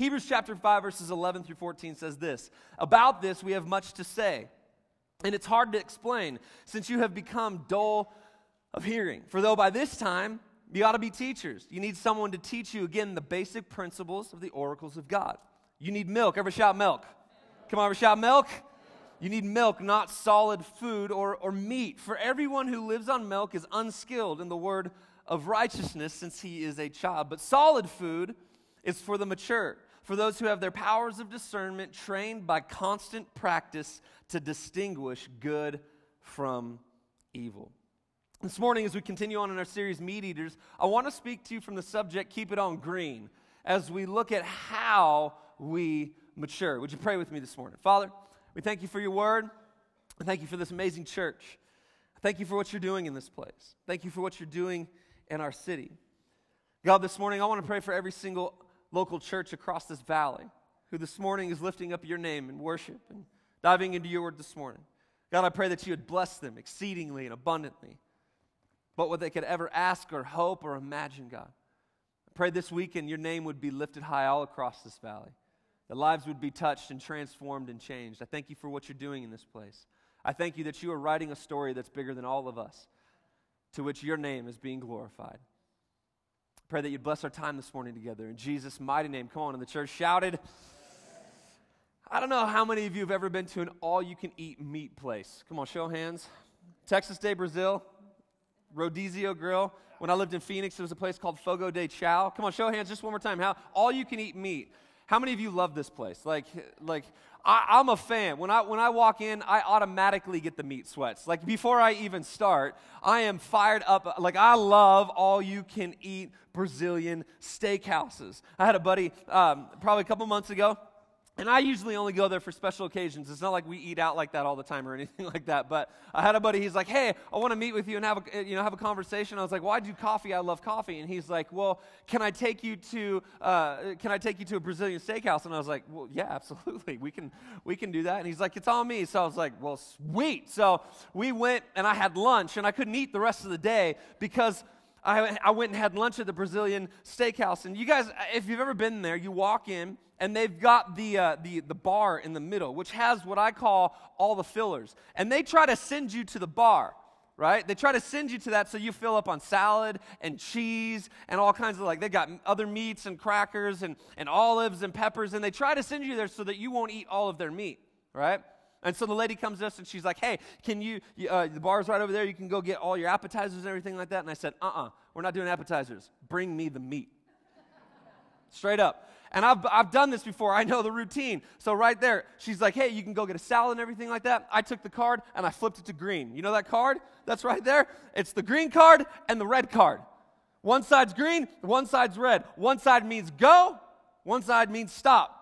Hebrews chapter 5, verses 11 through 14 says this About this we have much to say, and it's hard to explain, since you have become dull of hearing. For though by this time you ought to be teachers, you need someone to teach you again the basic principles of the oracles of God. You need milk. Ever shout milk? Come on, ever shout milk? You need milk, not solid food or, or meat. For everyone who lives on milk is unskilled in the word of righteousness since he is a child. But solid food is for the mature for those who have their powers of discernment trained by constant practice to distinguish good from evil. This morning, as we continue on in our series, Meat Eaters, I want to speak to you from the subject Keep It On Green as we look at how we mature. Would you pray with me this morning? Father, we thank you for your word. Thank you for this amazing church. Thank you for what you're doing in this place. Thank you for what you're doing in our city. God, this morning, I want to pray for every single local church across this valley who this morning is lifting up your name in worship and diving into your word this morning. God, I pray that you would bless them exceedingly and abundantly, but what they could ever ask or hope or imagine, God. I pray this weekend your name would be lifted high all across this valley. The lives would be touched and transformed and changed. I thank you for what you're doing in this place. I thank you that you are writing a story that's bigger than all of us, to which your name is being glorified. Pray that you'd bless our time this morning together. In Jesus' mighty name. Come on, and the church shouted. I don't know how many of you have ever been to an all you can eat meat place. Come on, show hands. Texas de Brazil, Rodizio Grill. When I lived in Phoenix, there was a place called Fogo de Chao. Come on, show hands just one more time. How all you can eat meat. How many of you love this place? Like, like I, am a fan. When I, when I walk in, I automatically get the meat sweats. Like, before I even start, I am fired up. Like, I love all you can eat Brazilian steakhouses. I had a buddy um, probably a couple months ago. And I usually only go there for special occasions. It's not like we eat out like that all the time or anything like that. But I had a buddy. He's like, "Hey, I want to meet with you and have a you know have a conversation." I was like, "Why well, do coffee? I love coffee." And he's like, "Well, can I take you to uh, can I take you to a Brazilian steakhouse?" And I was like, "Well, yeah, absolutely. We can we can do that." And he's like, "It's on me." So I was like, "Well, sweet." So we went and I had lunch and I couldn't eat the rest of the day because I, I went and had lunch at the Brazilian steakhouse. And you guys, if you've ever been there, you walk in and they've got the, uh, the, the bar in the middle, which has what I call all the fillers. And they try to send you to the bar, right? They try to send you to that so you fill up on salad and cheese and all kinds of like, they've got other meats and crackers and, and olives and peppers. And they try to send you there so that you won't eat all of their meat, right? And so the lady comes to us and she's like, hey, can you, uh, the bar's right over there. You can go get all your appetizers and everything like that. And I said, uh uh-uh, uh, we are not doing appetizers. Bring me the meat. Straight up. And I've, I've done this before. I know the routine. So right there, she's like, hey, you can go get a salad and everything like that. I took the card and I flipped it to green. You know that card? That's right there. It's the green card and the red card. One side's green, one side's red. One side means go, one side means stop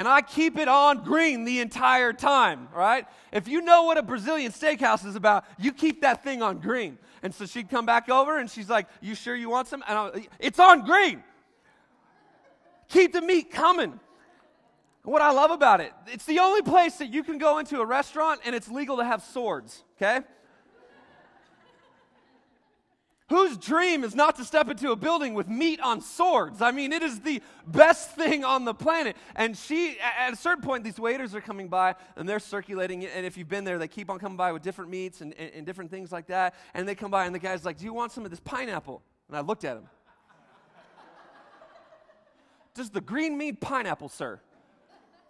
and I keep it on green the entire time, right? If you know what a Brazilian steakhouse is about, you keep that thing on green. And so she'd come back over and she's like, You sure you want some? And I'm, it's on green. Keep the meat coming. What I love about it, it's the only place that you can go into a restaurant and it's legal to have swords, okay? Whose dream is not to step into a building with meat on swords? I mean, it is the best thing on the planet. And she, at a certain point, these waiters are coming by and they're circulating it. And if you've been there, they keep on coming by with different meats and, and, and different things like that. And they come by and the guy's like, Do you want some of this pineapple? And I looked at him. Does the green mean pineapple, sir?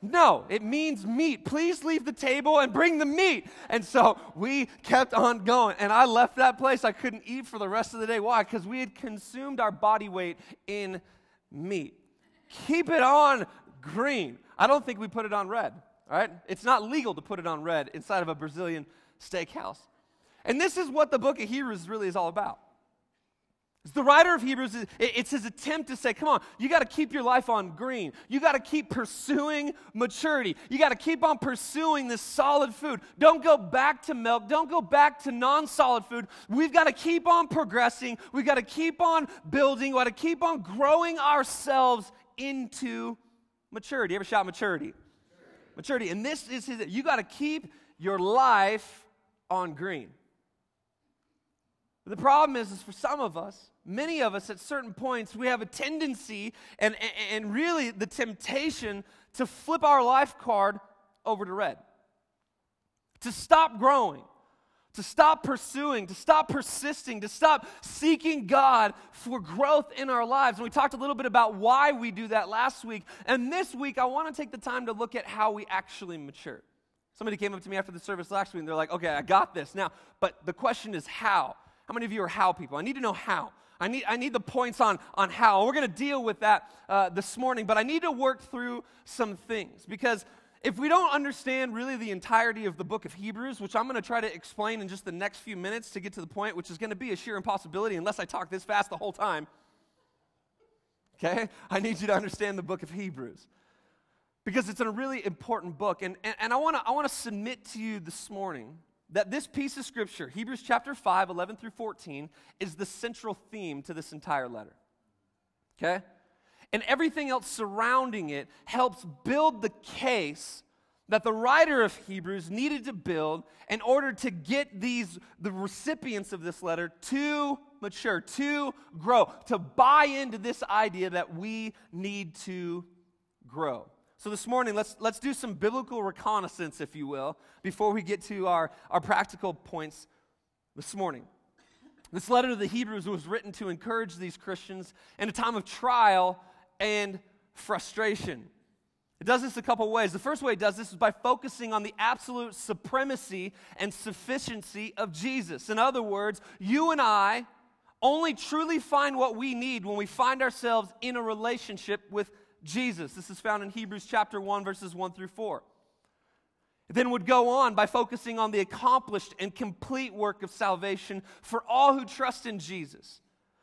No, it means meat. Please leave the table and bring the meat. And so we kept on going. And I left that place. I couldn't eat for the rest of the day. Why? Because we had consumed our body weight in meat. Keep it on green. I don't think we put it on red, all right? It's not legal to put it on red inside of a Brazilian steakhouse. And this is what the book of Hebrews really is all about. The writer of Hebrews, it's his attempt to say, come on, you got to keep your life on green. You got to keep pursuing maturity. You got to keep on pursuing this solid food. Don't go back to milk. Don't go back to non solid food. We've got to keep on progressing. We've got to keep on building. We've got to keep on growing ourselves into maturity. Ever shout maturity? Maturity. maturity. And this is his, you got to keep your life on green. The problem is, is for some of us, many of us at certain points, we have a tendency and, and, and really the temptation to flip our life card over to red, to stop growing, to stop pursuing, to stop persisting, to stop seeking God for growth in our lives. And we talked a little bit about why we do that last week. And this week, I want to take the time to look at how we actually mature. Somebody came up to me after the service last week and they're like, okay, I got this. Now, but the question is how? How many of you are how people? I need to know how. I need, I need the points on, on how. We're going to deal with that uh, this morning, but I need to work through some things because if we don't understand really the entirety of the book of Hebrews, which I'm going to try to explain in just the next few minutes to get to the point, which is going to be a sheer impossibility unless I talk this fast the whole time. Okay? I need you to understand the book of Hebrews because it's a really important book. And, and, and I want to I wanna submit to you this morning that this piece of scripture, Hebrews chapter 5, 11 through 14, is the central theme to this entire letter. Okay? and everything else surrounding it helps build the case that the writer of Hebrews needed to build in order to get these the recipients of this letter to mature, to grow, to buy into this idea that we need to grow. So this morning, let's, let's do some biblical reconnaissance, if you will, before we get to our, our practical points this morning. This letter to the Hebrews was written to encourage these Christians in a time of trial and frustration. It does this a couple ways. The first way it does this is by focusing on the absolute supremacy and sufficiency of Jesus. In other words, you and I only truly find what we need when we find ourselves in a relationship with Jesus. This is found in Hebrews chapter 1 verses 1 through 4. It then would go on by focusing on the accomplished and complete work of salvation for all who trust in Jesus.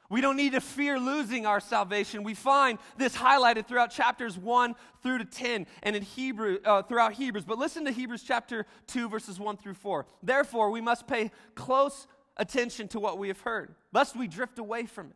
We don't need to fear losing our salvation. We find this highlighted throughout chapters 1 through to 10 and in Hebrew uh, throughout Hebrews. But listen to Hebrews chapter 2 verses 1 through 4. Therefore, we must pay close attention to what we have heard, lest we drift away from it.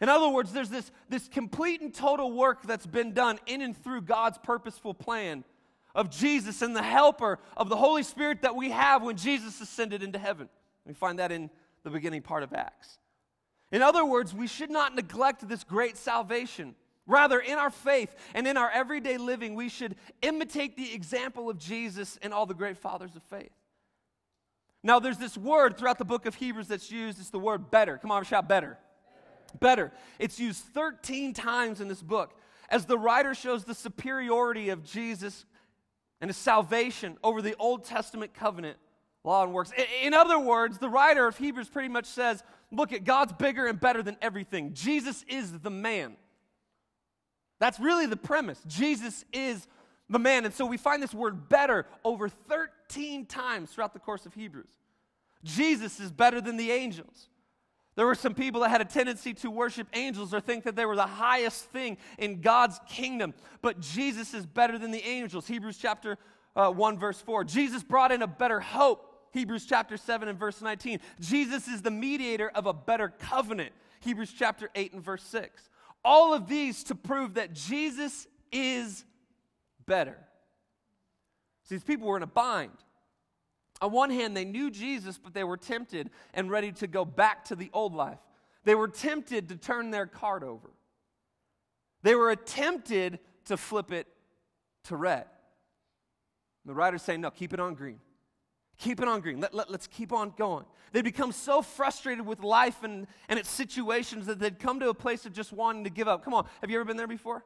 In other words, there's this, this complete and total work that's been done in and through God's purposeful plan of Jesus and the helper of the Holy Spirit that we have when Jesus ascended into heaven. We find that in the beginning part of Acts. In other words, we should not neglect this great salvation. Rather, in our faith and in our everyday living, we should imitate the example of Jesus and all the great fathers of faith. Now, there's this word throughout the book of Hebrews that's used. It's the word better. Come on, shout better. Better. It's used 13 times in this book as the writer shows the superiority of Jesus and his salvation over the Old Testament covenant law and works. In other words, the writer of Hebrews pretty much says, look at God's bigger and better than everything. Jesus is the man. That's really the premise. Jesus is the man. And so we find this word better over 13 times throughout the course of Hebrews. Jesus is better than the angels. There were some people that had a tendency to worship angels or think that they were the highest thing in God's kingdom. But Jesus is better than the angels. Hebrews chapter uh, 1, verse 4. Jesus brought in a better hope. Hebrews chapter 7 and verse 19. Jesus is the mediator of a better covenant. Hebrews chapter 8 and verse 6. All of these to prove that Jesus is better. See, these people were in a bind. On one hand, they knew Jesus, but they were tempted and ready to go back to the old life. They were tempted to turn their card over. They were tempted to flip it to red. The writer's saying, no, keep it on green. Keep it on green. Let, let, let's keep on going. They become so frustrated with life and, and its situations that they'd come to a place of just wanting to give up. Come on, have you ever been there before?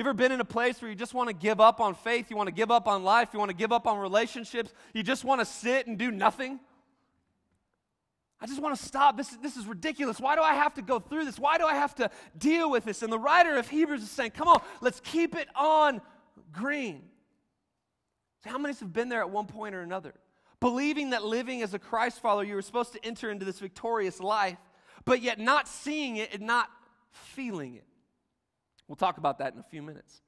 You ever been in a place where you just want to give up on faith? You want to give up on life? You want to give up on relationships? You just want to sit and do nothing? I just want to stop. This is, this is ridiculous. Why do I have to go through this? Why do I have to deal with this? And the writer of Hebrews is saying, come on, let's keep it on green. So how many have been there at one point or another? Believing that living as a Christ follower, you were supposed to enter into this victorious life, but yet not seeing it and not feeling it. We'll talk about that in a few minutes.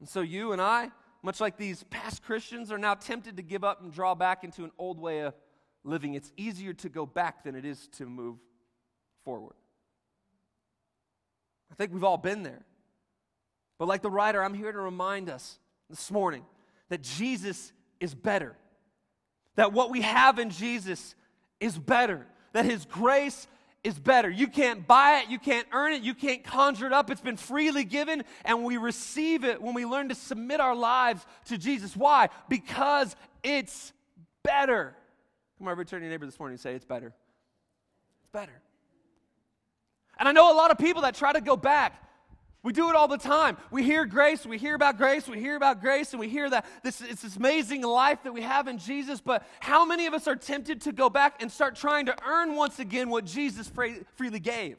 And so you and I, much like these past Christians, are now tempted to give up and draw back into an old way of living. It's easier to go back than it is to move forward. I think we've all been there. But like the writer, I'm here to remind us this morning that Jesus is better. That what we have in Jesus is better. That his grace is better. You can't buy it, you can't earn it, you can't conjure it up. It's been freely given, and we receive it when we learn to submit our lives to Jesus. Why? Because it's better. Come over to your neighbor this morning and say, It's better. It's better. And I know a lot of people that try to go back. We do it all the time. We hear grace, we hear about grace, we hear about grace, and we hear that this it's this amazing life that we have in Jesus. But how many of us are tempted to go back and start trying to earn once again what Jesus freely gave?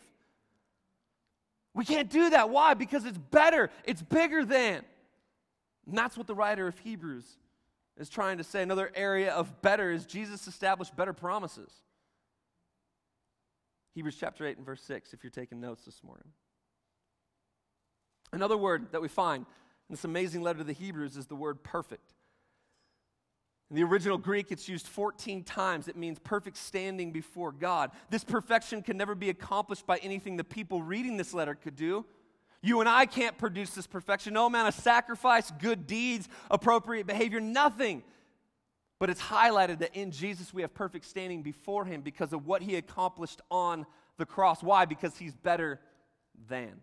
We can't do that. Why? Because it's better, it's bigger than. And that's what the writer of Hebrews is trying to say. Another area of better is Jesus established better promises. Hebrews chapter 8 and verse 6, if you're taking notes this morning. Another word that we find in this amazing letter to the Hebrews is the word perfect. In the original Greek, it's used 14 times. It means perfect standing before God. This perfection can never be accomplished by anything the people reading this letter could do. You and I can't produce this perfection. No amount of sacrifice, good deeds, appropriate behavior, nothing. But it's highlighted that in Jesus we have perfect standing before Him because of what He accomplished on the cross. Why? Because He's better than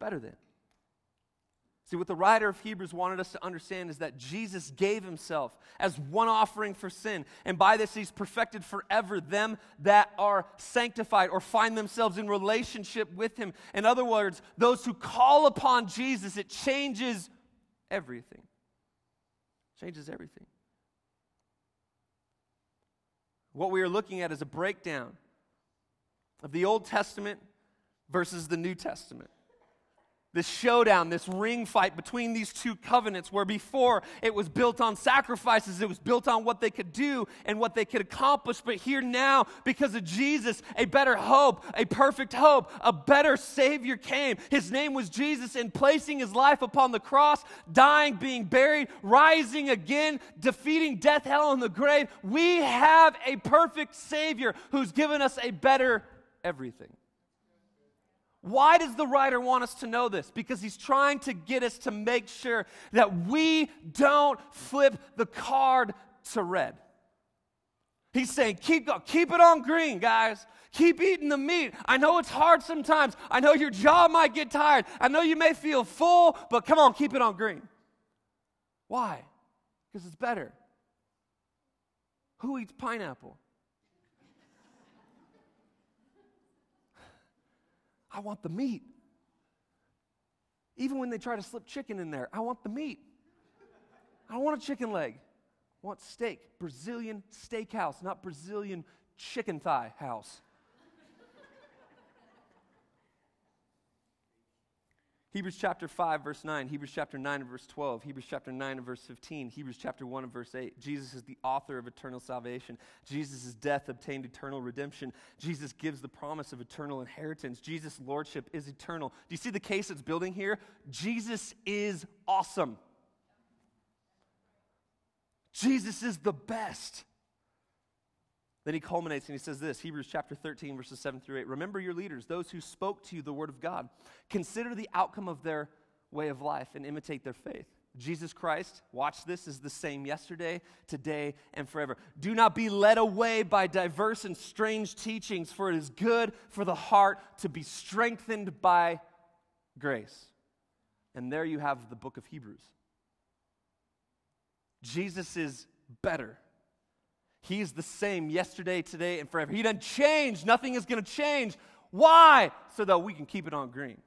better than. See, what the writer of Hebrews wanted us to understand is that Jesus gave himself as one offering for sin. And by this, he's perfected forever them that are sanctified or find themselves in relationship with him. In other words, those who call upon Jesus, it changes everything. Changes everything. What we are looking at is a breakdown of the Old Testament versus the New Testament this showdown, this ring fight between these two covenants, where before it was built on sacrifices, it was built on what they could do and what they could accomplish. But here now, because of Jesus, a better hope, a perfect hope, a better Savior came. His name was Jesus, and placing his life upon the cross, dying, being buried, rising again, defeating death, hell, and the grave, we have a perfect Savior who's given us a better everything. Why does the writer want us to know this? Because he's trying to get us to make sure that we don't flip the card to red. He's saying, keep, keep it on green, guys. Keep eating the meat. I know it's hard sometimes. I know your jaw might get tired. I know you may feel full, but come on, keep it on green. Why? Because it's better. Who eats pineapple? I want the meat. Even when they try to slip chicken in there, I want the meat. I don't want a chicken leg. I want steak. Brazilian steakhouse, not Brazilian chicken thigh house. Hebrews chapter 5, verse 9, Hebrews chapter 9 and verse 12, Hebrews chapter 9 and verse 15, Hebrews chapter 1 and verse 8. Jesus is the author of eternal salvation. Jesus' death obtained eternal redemption. Jesus gives the promise of eternal inheritance. Jesus' lordship is eternal. Do you see the case it's building here? Jesus is awesome. Jesus is the best. Then he culminates and he says this Hebrews chapter 13, verses 7 through 8. Remember your leaders, those who spoke to you the word of God. Consider the outcome of their way of life and imitate their faith. Jesus Christ, watch this, is the same yesterday, today, and forever. Do not be led away by diverse and strange teachings, for it is good for the heart to be strengthened by grace. And there you have the book of Hebrews. Jesus is better. He's the same yesterday, today, and forever. He doesn't change. Nothing is going to change. Why? So that we can keep it on green,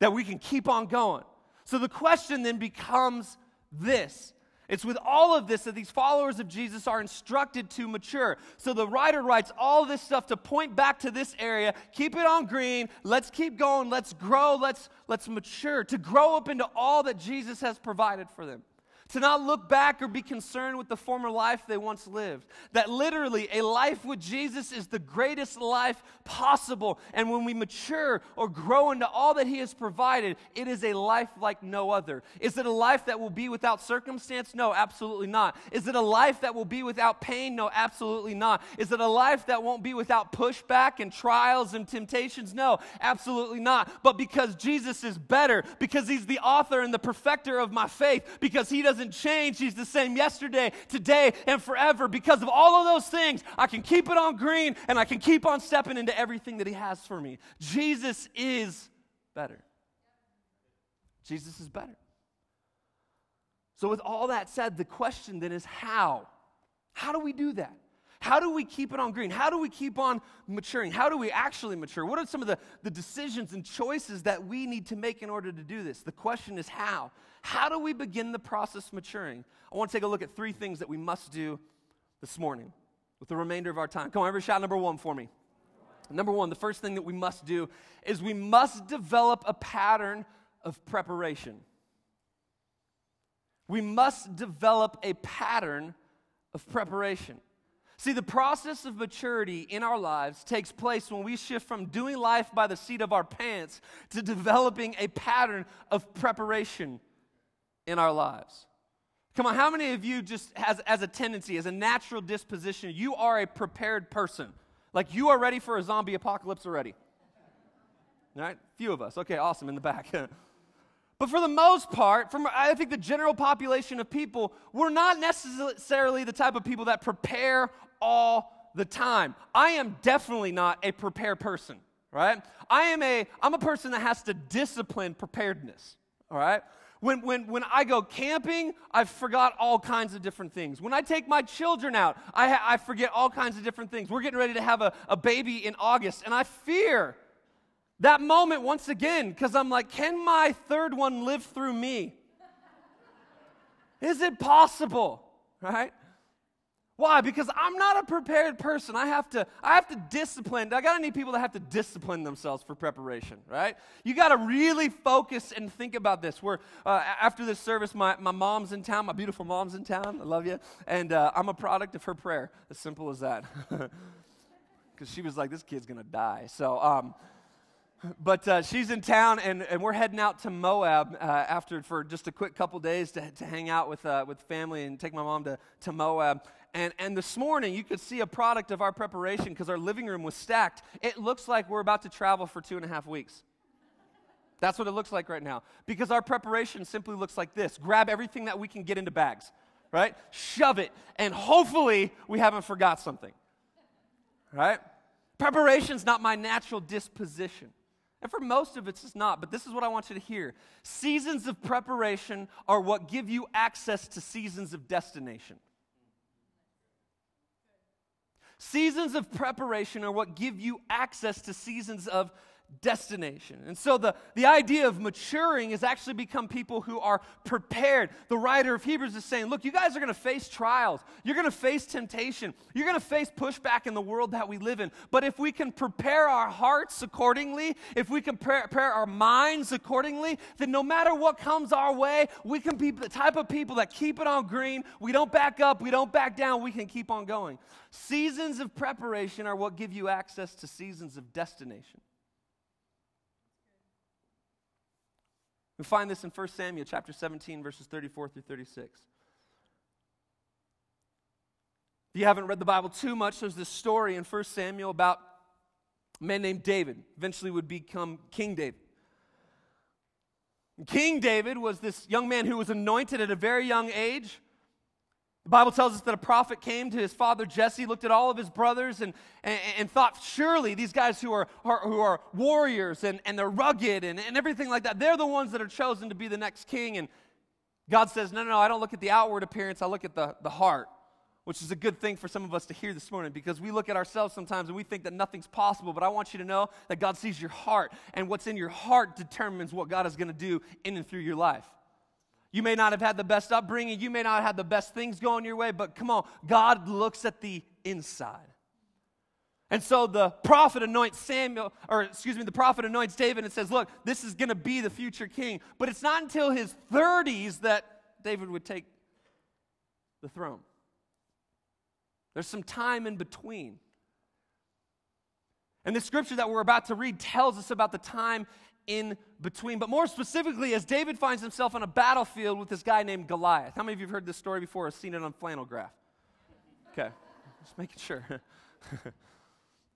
that we can keep on going. So the question then becomes this. It's with all of this that these followers of Jesus are instructed to mature. So the writer writes all this stuff to point back to this area. Keep it on green. Let's keep going. Let's grow. Let's, let's mature. To grow up into all that Jesus has provided for them to not look back or be concerned with the former life they once lived. That literally a life with Jesus is the greatest life possible. And when we mature or grow into all that He has provided, it is a life like no other. Is it a life that will be without circumstance? No, absolutely not. Is it a life that will be without pain? No, absolutely not. Is it a life that won't be without pushback and trials and temptations? No, absolutely not. But because Jesus is better, because He's the author and the perfecter of my faith, because He does doesn't change. He's the same yesterday, today, and forever. Because of all of those things, I can keep it on green and I can keep on stepping into everything that He has for me. Jesus is better. Jesus is better. So, with all that said, the question then is how? How do we do that? How do we keep it on green? How do we keep on maturing? How do we actually mature? What are some of the, the decisions and choices that we need to make in order to do this? The question is how. How do we begin the process maturing? I want to take a look at three things that we must do this morning with the remainder of our time. Come on, everybody shout number one for me. Number one, the first thing that we must do is we must develop a pattern of preparation. We must develop a pattern of preparation. See, the process of maturity in our lives takes place when we shift from doing life by the seat of our pants to developing a pattern of preparation in our lives. Come on, how many of you just has as a tendency, as a natural disposition, you are a prepared person? Like you are ready for a zombie apocalypse already. All right? Few of us. Okay, awesome in the back. but for the most part, from I think the general population of people, we're not necessarily the type of people that prepare all the time. I am definitely not a prepared person, right? I am a I'm a person that has to discipline preparedness, all right? When, when, when I go camping, I forgot all kinds of different things. When I take my children out, I, ha- I forget all kinds of different things. We're getting ready to have a, a baby in August, and I fear that moment once again because I'm like, can my third one live through me? Is it possible? Right? Why? Because I'm not a prepared person. I have to, I have to discipline. I gotta need people that have to discipline themselves for preparation, right? You gotta really focus and think about this. Where uh, after this service, my, my mom's in town, my beautiful mom's in town. I love you. And uh, I'm a product of her prayer. As simple as that. Because she was like, this kid's gonna die. So, um, but uh, she's in town, and, and we're heading out to Moab uh, after for just a quick couple days to, to hang out with, uh, with family and take my mom to, to Moab. And, and this morning, you could see a product of our preparation because our living room was stacked. It looks like we're about to travel for two and a half weeks. That's what it looks like right now. Because our preparation simply looks like this grab everything that we can get into bags, right? Shove it, and hopefully we haven't forgot something, right? Preparation's not my natural disposition. And for most of it, it's not, but this is what I want you to hear. Seasons of preparation are what give you access to seasons of destination. Seasons of preparation are what give you access to seasons of destination. And so the, the idea of maturing is actually become people who are prepared. The writer of Hebrews is saying, look, you guys are going to face trials. You're going to face temptation. You're going to face pushback in the world that we live in. But if we can prepare our hearts accordingly, if we can prepare our minds accordingly, then no matter what comes our way, we can be the type of people that keep it on green. We don't back up. We don't back down. We can keep on going. Seasons of preparation are what give you access to seasons of destination. We find this in 1 Samuel chapter 17, verses 34 through 36. If you haven't read the Bible too much, there's this story in 1 Samuel about a man named David, eventually would become King David. King David was this young man who was anointed at a very young age. The Bible tells us that a prophet came to his father Jesse, looked at all of his brothers, and, and, and thought, surely these guys who are, are, who are warriors and, and they're rugged and, and everything like that, they're the ones that are chosen to be the next king. And God says, no, no, no, I don't look at the outward appearance, I look at the, the heart, which is a good thing for some of us to hear this morning because we look at ourselves sometimes and we think that nothing's possible. But I want you to know that God sees your heart, and what's in your heart determines what God is going to do in and through your life. You may not have had the best upbringing, you may not have had the best things going your way, but come on, God looks at the inside. And so the prophet anoints Samuel, or excuse me, the prophet anoints David and says, Look, this is going to be the future king. But it's not until his 30s that David would take the throne. There's some time in between. And the scripture that we're about to read tells us about the time in between. But more specifically, as David finds himself on a battlefield with this guy named Goliath. How many of you have heard this story before or seen it on flannel graph? Okay, just making sure.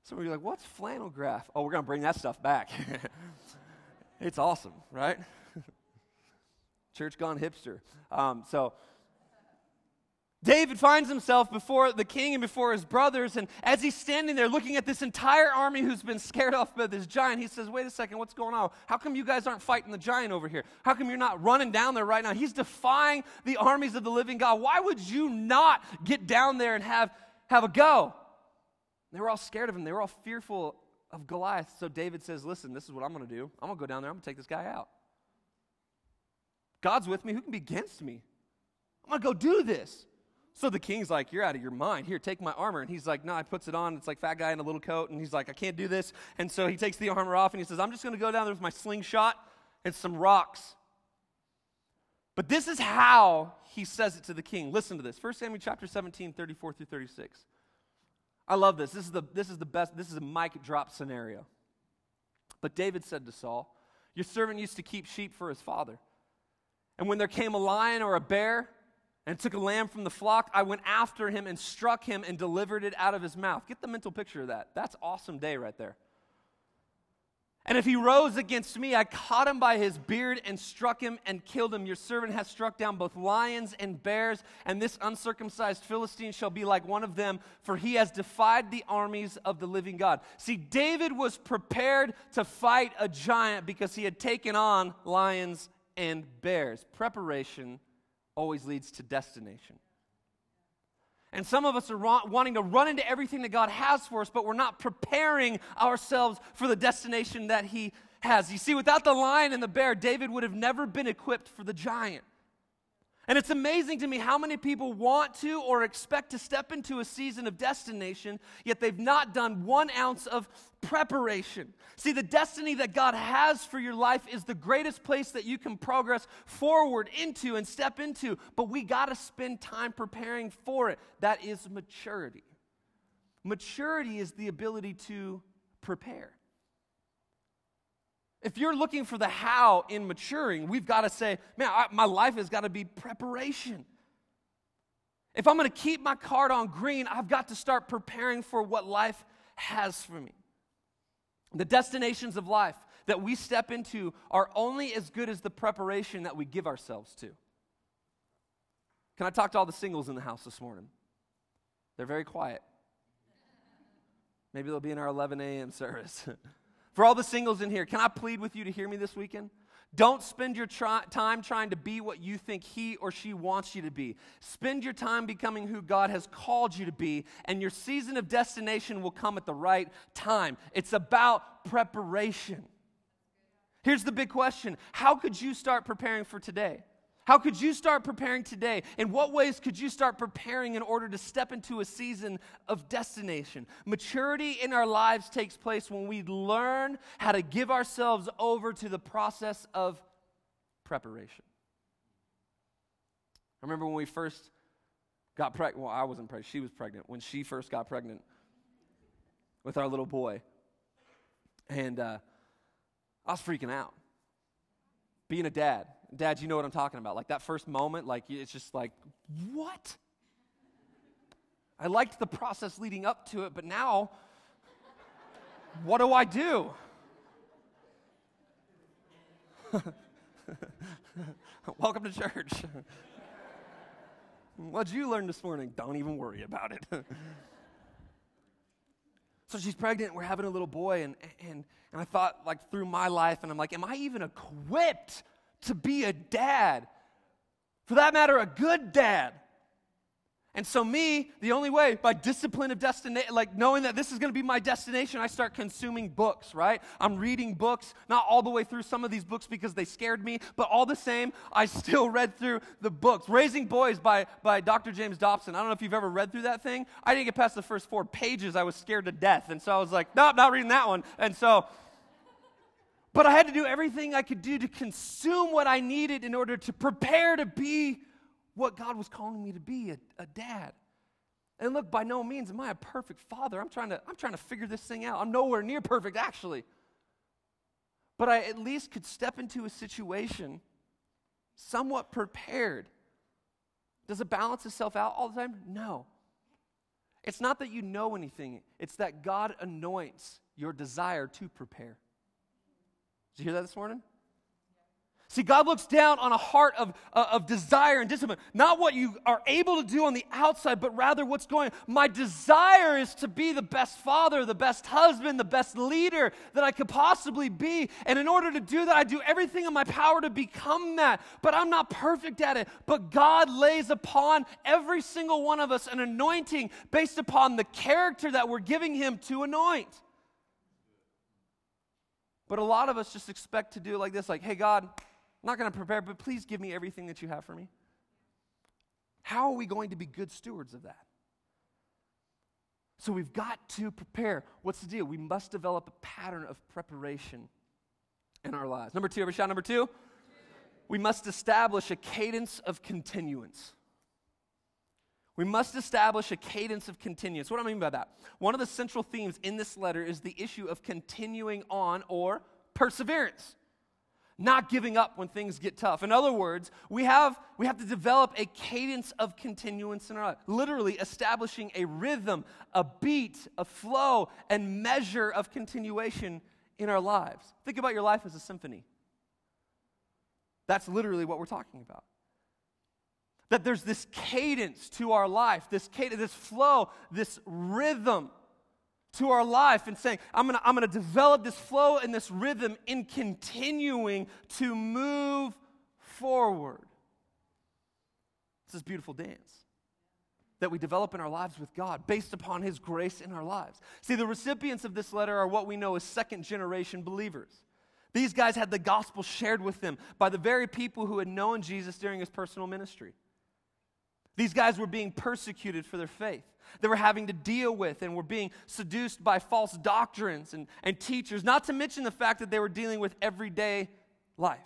Some of you are like, what's flannel graph? Oh, we're going to bring that stuff back. it's awesome, right? Church gone hipster. Um, so, David finds himself before the king and before his brothers, and as he's standing there looking at this entire army who's been scared off by this giant, he says, Wait a second, what's going on? How come you guys aren't fighting the giant over here? How come you're not running down there right now? He's defying the armies of the living God. Why would you not get down there and have, have a go? They were all scared of him, they were all fearful of Goliath. So David says, Listen, this is what I'm going to do. I'm going to go down there, I'm going to take this guy out. God's with me. Who can be against me? I'm going to go do this. So the king's like, You're out of your mind. Here, take my armor. And he's like, No, I puts it on. It's like fat guy in a little coat. And he's like, I can't do this. And so he takes the armor off and he says, I'm just going to go down there with my slingshot and some rocks. But this is how he says it to the king. Listen to this 1 Samuel chapter 17, 34 through 36. I love this. This is the, this is the best. This is a mic drop scenario. But David said to Saul, Your servant used to keep sheep for his father. And when there came a lion or a bear, and took a lamb from the flock. I went after him and struck him and delivered it out of his mouth. Get the mental picture of that. That's awesome day right there. And if he rose against me, I caught him by his beard and struck him and killed him. Your servant has struck down both lions and bears, and this uncircumcised Philistine shall be like one of them, for he has defied the armies of the living God. See, David was prepared to fight a giant because he had taken on lions and bears. Preparation always leads to destination. And some of us are wanting to run into everything that God has for us, but we're not preparing ourselves for the destination that He has. You see, without the lion and the bear, David would have never been equipped for the giant. And it's amazing to me how many people want to or expect to step into a season of destination, yet they've not done one ounce of preparation. See, the destiny that God has for your life is the greatest place that you can progress forward into and step into, but we got to spend time preparing for it. That is maturity. Maturity is the ability to prepare. If you're looking for the how in maturing, we've got to say, man, I, my life has got to be preparation. If I'm going to keep my card on green, I've got to start preparing for what life has for me. The destinations of life that we step into are only as good as the preparation that we give ourselves to. Can I talk to all the singles in the house this morning? They're very quiet. Maybe they'll be in our 11 a.m. service. For all the singles in here, can I plead with you to hear me this weekend? Don't spend your try- time trying to be what you think he or she wants you to be. Spend your time becoming who God has called you to be, and your season of destination will come at the right time. It's about preparation. Here's the big question How could you start preparing for today? How could you start preparing today? In what ways could you start preparing in order to step into a season of destination? Maturity in our lives takes place when we learn how to give ourselves over to the process of preparation. I remember when we first got pregnant. Well, I wasn't pregnant, she was pregnant. When she first got pregnant with our little boy. And uh, I was freaking out. Being a dad, Dad, you know what I'm talking about. Like that first moment, like it's just like, what? I liked the process leading up to it, but now, what do I do? Welcome to church. What'd you learn this morning? Don't even worry about it. so she's pregnant, we're having a little boy, and, and, and I thought, like, through my life, and I'm like, am I even equipped to be a dad. For that matter, a good dad. And so, me, the only way, by discipline of destination, like knowing that this is going to be my destination, I start consuming books, right? I'm reading books, not all the way through some of these books because they scared me, but all the same, I still read through the books. Raising Boys by, by Dr. James Dobson. I don't know if you've ever read through that thing. I didn't get past the first four pages. I was scared to death. And so I was like, nope, not reading that one. And so but I had to do everything I could do to consume what I needed in order to prepare to be what God was calling me to be a, a dad. And look, by no means am I a perfect father. I'm trying, to, I'm trying to figure this thing out. I'm nowhere near perfect, actually. But I at least could step into a situation somewhat prepared. Does it balance itself out all the time? No. It's not that you know anything, it's that God anoints your desire to prepare. Did you hear that this morning? See, God looks down on a heart of, uh, of desire and discipline. Not what you are able to do on the outside, but rather what's going on. My desire is to be the best father, the best husband, the best leader that I could possibly be. And in order to do that, I do everything in my power to become that. But I'm not perfect at it. But God lays upon every single one of us an anointing based upon the character that we're giving Him to anoint. But a lot of us just expect to do like this like, hey, God, I'm not going to prepare, but please give me everything that you have for me. How are we going to be good stewards of that? So we've got to prepare. What's the deal? We must develop a pattern of preparation in our lives. Number two, every shot number two. We must establish a cadence of continuance. We must establish a cadence of continuance. What do I mean by that? One of the central themes in this letter is the issue of continuing on or perseverance not giving up when things get tough. In other words, we have, we have to develop a cadence of continuance in our life, literally establishing a rhythm, a beat, a flow, and measure of continuation in our lives. Think about your life as a symphony. That's literally what we're talking about. That there's this cadence to our life, this cadence, this flow, this rhythm to our life and saying, I'm gonna, I'm gonna develop this flow and this rhythm in continuing to move forward. It's this beautiful dance that we develop in our lives with God based upon His grace in our lives. See, the recipients of this letter are what we know as second generation believers. These guys had the gospel shared with them by the very people who had known Jesus during his personal ministry. These guys were being persecuted for their faith. They were having to deal with and were being seduced by false doctrines and, and teachers, not to mention the fact that they were dealing with everyday life.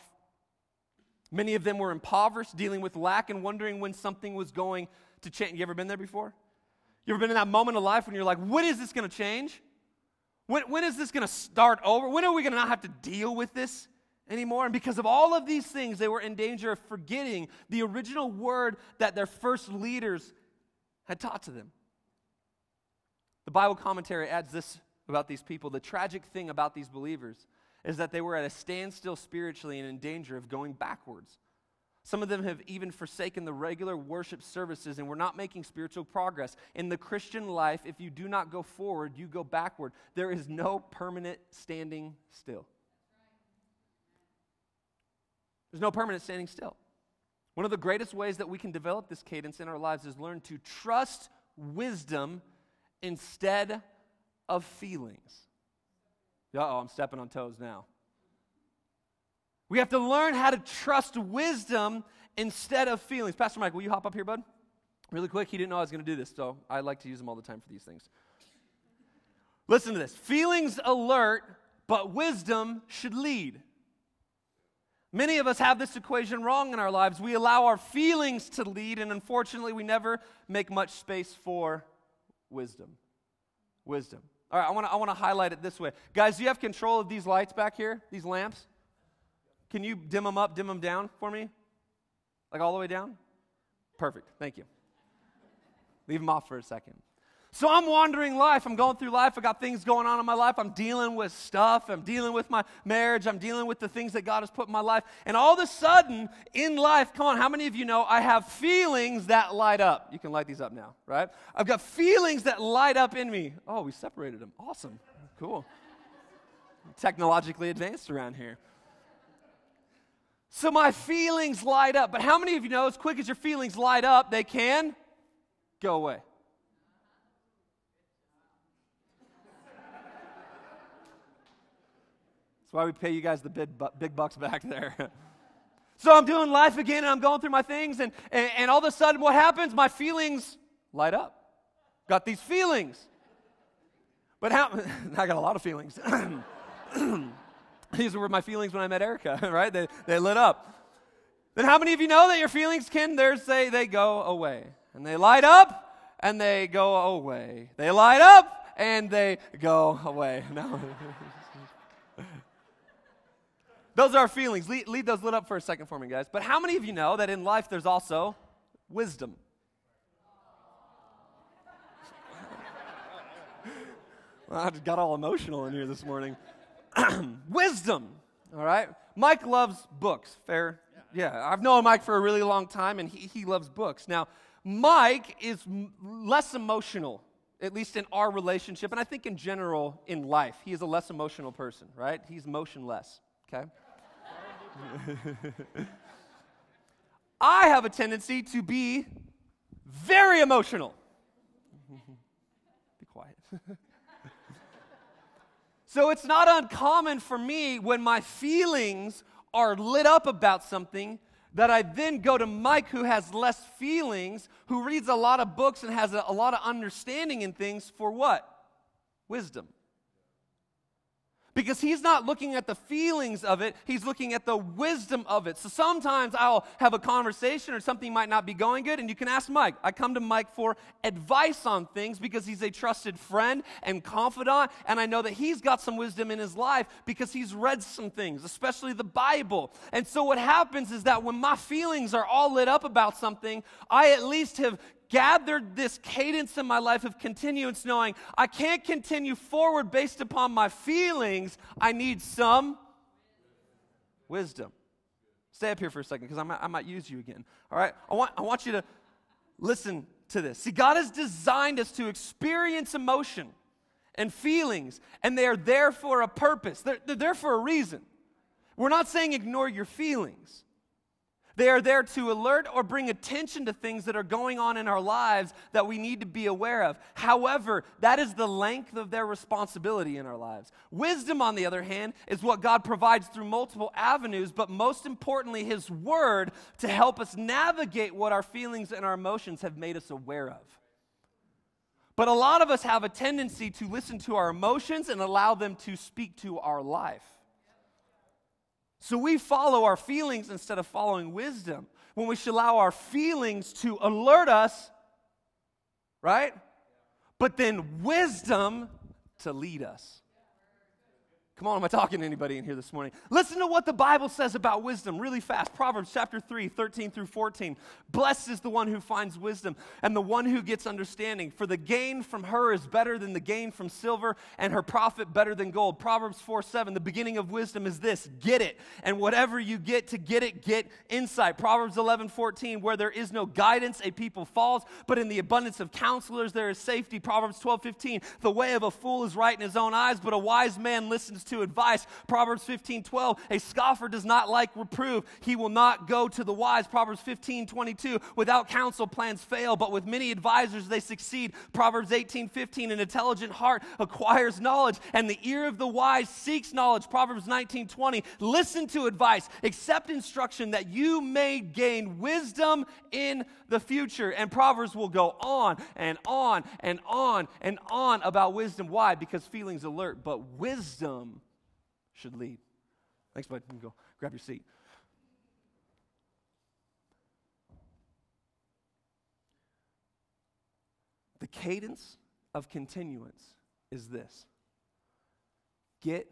Many of them were impoverished, dealing with lack, and wondering when something was going to change. You ever been there before? You ever been in that moment of life when you're like, when is this going to change? When, when is this going to start over? When are we going to not have to deal with this anymore. And because of all of these things, they were in danger of forgetting the original word that their first leaders had taught to them. The Bible commentary adds this about these people. The tragic thing about these believers is that they were at a standstill spiritually and in danger of going backwards. Some of them have even forsaken the regular worship services and we're not making spiritual progress. In the Christian life, if you do not go forward, you go backward. There is no permanent standing still. There's no permanent standing still. One of the greatest ways that we can develop this cadence in our lives is learn to trust wisdom instead of feelings. oh, I'm stepping on toes now. We have to learn how to trust wisdom instead of feelings. Pastor Mike, will you hop up here, bud? Really quick. He didn't know I was going to do this, so I like to use them all the time for these things. Listen to this feelings alert, but wisdom should lead. Many of us have this equation wrong in our lives. We allow our feelings to lead, and unfortunately, we never make much space for wisdom. Wisdom. All right, I want to I wanna highlight it this way. Guys, do you have control of these lights back here, these lamps? Can you dim them up, dim them down for me? Like all the way down? Perfect. Thank you. Leave them off for a second. So I'm wandering life. I'm going through life. I got things going on in my life. I'm dealing with stuff. I'm dealing with my marriage. I'm dealing with the things that God has put in my life. And all of a sudden in life, come on, how many of you know I have feelings that light up? You can light these up now, right? I've got feelings that light up in me. Oh, we separated them. Awesome. Cool. Technologically advanced around here. So my feelings light up. But how many of you know as quick as your feelings light up, they can go away? Why we pay you guys the big, big bucks back there. so I'm doing life again and I'm going through my things, and, and, and all of a sudden, what happens? My feelings light up. Got these feelings. But how? I got a lot of feelings. These were my feelings when I met Erica, right? They, they lit up. then how many of you know that your feelings can, there's they, they go away. And they light up and they go away. They light up and they go away. No. Those are our feelings. Leave, leave those lit up for a second for me, guys. But how many of you know that in life there's also wisdom? well, I just got all emotional in here this morning. wisdom, all right? Mike loves books. Fair? Yeah, I've known Mike for a really long time, and he, he loves books. Now, Mike is m- less emotional, at least in our relationship, and I think in general in life. He is a less emotional person, right? He's motionless, okay? I have a tendency to be very emotional. be quiet. so it's not uncommon for me when my feelings are lit up about something that I then go to Mike, who has less feelings, who reads a lot of books and has a, a lot of understanding in things for what? Wisdom because he's not looking at the feelings of it, he's looking at the wisdom of it. So sometimes I'll have a conversation or something might not be going good, and you can ask Mike. I come to Mike for advice on things because he's a trusted friend and confidant, and I know that he's got some wisdom in his life because he's read some things, especially the Bible. And so what happens is that when my feelings are all lit up about something, I at least have gathered this cadence in my life of continuance, knowing I can't continue forward based upon my feelings. I need some wisdom. Stay up here for a second because I might, I might use you again. All right? I want, I want you to listen to this. See, God has designed us to experience emotion and feelings, and they are there for a purpose, they're, they're there for a reason. We're not saying ignore your feelings. They are there to alert or bring attention to things that are going on in our lives that we need to be aware of. However, that is the length of their responsibility in our lives. Wisdom, on the other hand, is what God provides through multiple avenues, but most importantly, His Word to help us navigate what our feelings and our emotions have made us aware of. But a lot of us have a tendency to listen to our emotions and allow them to speak to our life. So we follow our feelings instead of following wisdom. When we should allow our feelings to alert us, right? But then wisdom to lead us. Come on, am I talking to anybody in here this morning? Listen to what the Bible says about wisdom really fast. Proverbs chapter 3, 13 through 14. Blessed is the one who finds wisdom and the one who gets understanding. For the gain from her is better than the gain from silver, and her profit better than gold. Proverbs 4, 7. The beginning of wisdom is this get it. And whatever you get to get it, get insight. Proverbs 11, 14. Where there is no guidance, a people falls, but in the abundance of counselors there is safety. Proverbs 12, 15. The way of a fool is right in his own eyes, but a wise man listens to advice. Proverbs 15 12, a scoffer does not like reproof. He will not go to the wise. Proverbs 15 22, without counsel, plans fail, but with many advisors, they succeed. Proverbs 18 15, an intelligent heart acquires knowledge, and the ear of the wise seeks knowledge. Proverbs 19 20, listen to advice, accept instruction that you may gain wisdom in the future. And Proverbs will go on and on and on and on about wisdom. Why? Because feelings alert, but wisdom should lead. Thanks, bud. You go grab your seat. The cadence of continuance is this get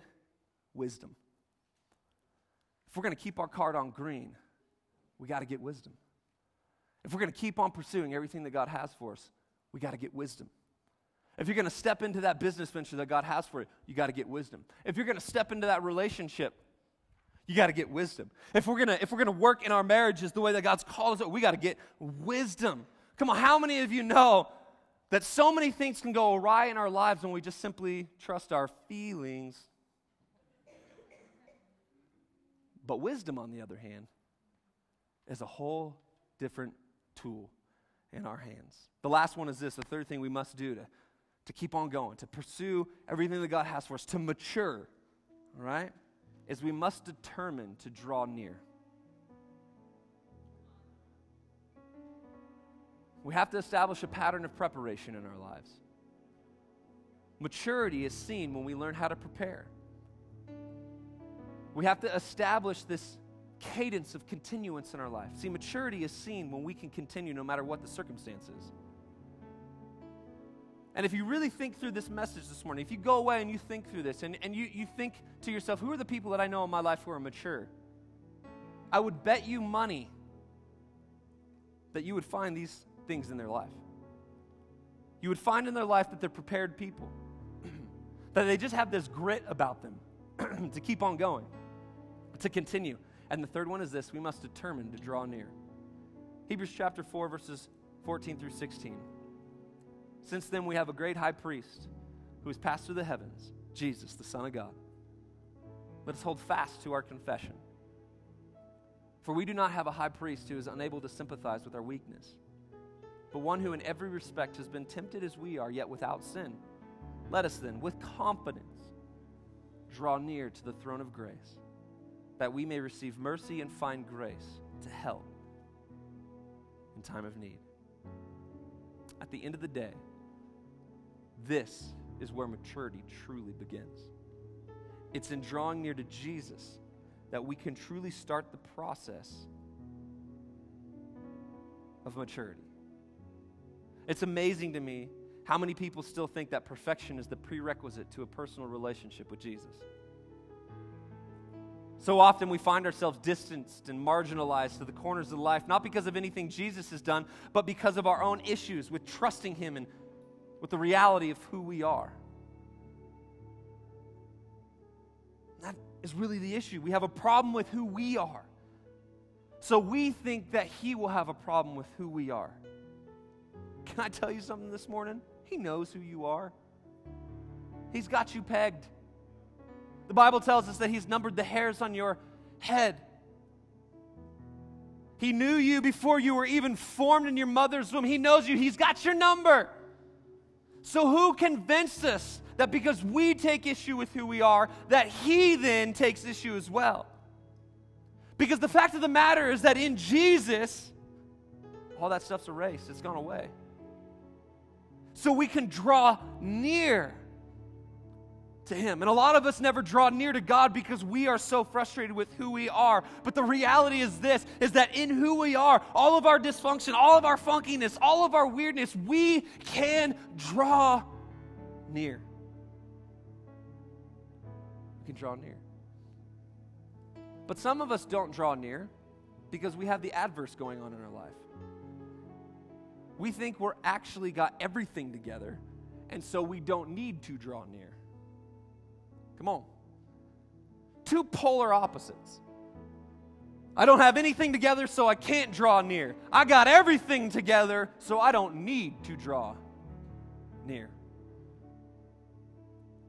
wisdom. If we're going to keep our card on green, we got to get wisdom. If we're going to keep on pursuing everything that God has for us, we got to get wisdom. If you're going to step into that business venture that God has for you, you got to get wisdom. If you're going to step into that relationship, you got to get wisdom. If we're going to if we're going to work in our marriages the way that God's called us, we got to get wisdom. Come on, how many of you know that so many things can go awry in our lives when we just simply trust our feelings? But wisdom on the other hand is a whole different tool in our hands. The last one is this, the third thing we must do to to keep on going, to pursue everything that God has for us, to mature, right? Is we must determine to draw near. We have to establish a pattern of preparation in our lives. Maturity is seen when we learn how to prepare. We have to establish this cadence of continuance in our life. See, maturity is seen when we can continue no matter what the circumstances. And if you really think through this message this morning, if you go away and you think through this and, and you, you think to yourself, who are the people that I know in my life who are mature? I would bet you money that you would find these things in their life. You would find in their life that they're prepared people, that they just have this grit about them to keep on going, to continue. And the third one is this we must determine to draw near. Hebrews chapter 4, verses 14 through 16. Since then, we have a great high priest who has passed through the heavens, Jesus, the Son of God. Let us hold fast to our confession. For we do not have a high priest who is unable to sympathize with our weakness, but one who in every respect has been tempted as we are, yet without sin. Let us then, with confidence, draw near to the throne of grace, that we may receive mercy and find grace to help in time of need. At the end of the day, this is where maturity truly begins. It's in drawing near to Jesus that we can truly start the process of maturity. It's amazing to me how many people still think that perfection is the prerequisite to a personal relationship with Jesus. So often we find ourselves distanced and marginalized to the corners of life, not because of anything Jesus has done, but because of our own issues with trusting Him and with the reality of who we are. That is really the issue. We have a problem with who we are. So we think that He will have a problem with who we are. Can I tell you something this morning? He knows who you are, He's got you pegged. The Bible tells us that He's numbered the hairs on your head. He knew you before you were even formed in your mother's womb. He knows you. He's got your number. So, who convinced us that because we take issue with who we are, that He then takes issue as well? Because the fact of the matter is that in Jesus, all that stuff's erased, it's gone away. So we can draw near to Him. And a lot of us never draw near to God because we are so frustrated with who we are. But the reality is this is that in who we are, all of our dysfunction, all of our funkiness, all of our weirdness, we can draw near. We can draw near. But some of us don't draw near because we have the adverse going on in our life. We think we're actually got everything together, and so we don't need to draw near. Come on. Two polar opposites. I don't have anything together, so I can't draw near. I got everything together, so I don't need to draw near.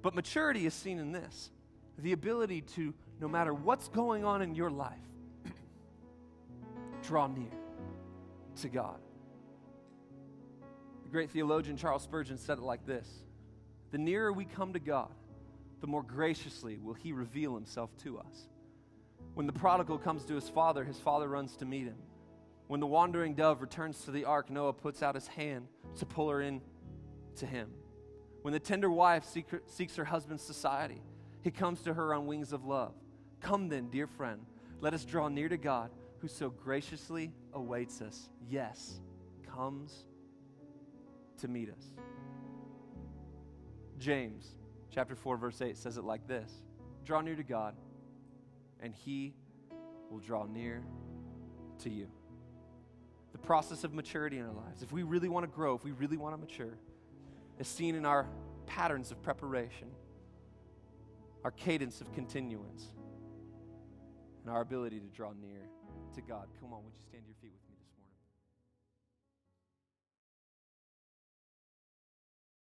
But maturity is seen in this the ability to, no matter what's going on in your life, draw near to God. The great theologian Charles Spurgeon said it like this The nearer we come to God, the more graciously will he reveal himself to us. When the prodigal comes to his father, his father runs to meet him. When the wandering dove returns to the ark, Noah puts out his hand to pull her in to him. When the tender wife seeks her husband's society, he comes to her on wings of love. Come then, dear friend, let us draw near to God who so graciously awaits us. Yes, comes to meet us. James chapter 4, verse 8 says it like this Draw near to God, and he will draw near to you. The process of maturity in our lives, if we really want to grow, if we really want to mature, is seen in our patterns of preparation, our cadence of continuance, and our ability to draw near to God. Come on, would you stand to your feet with?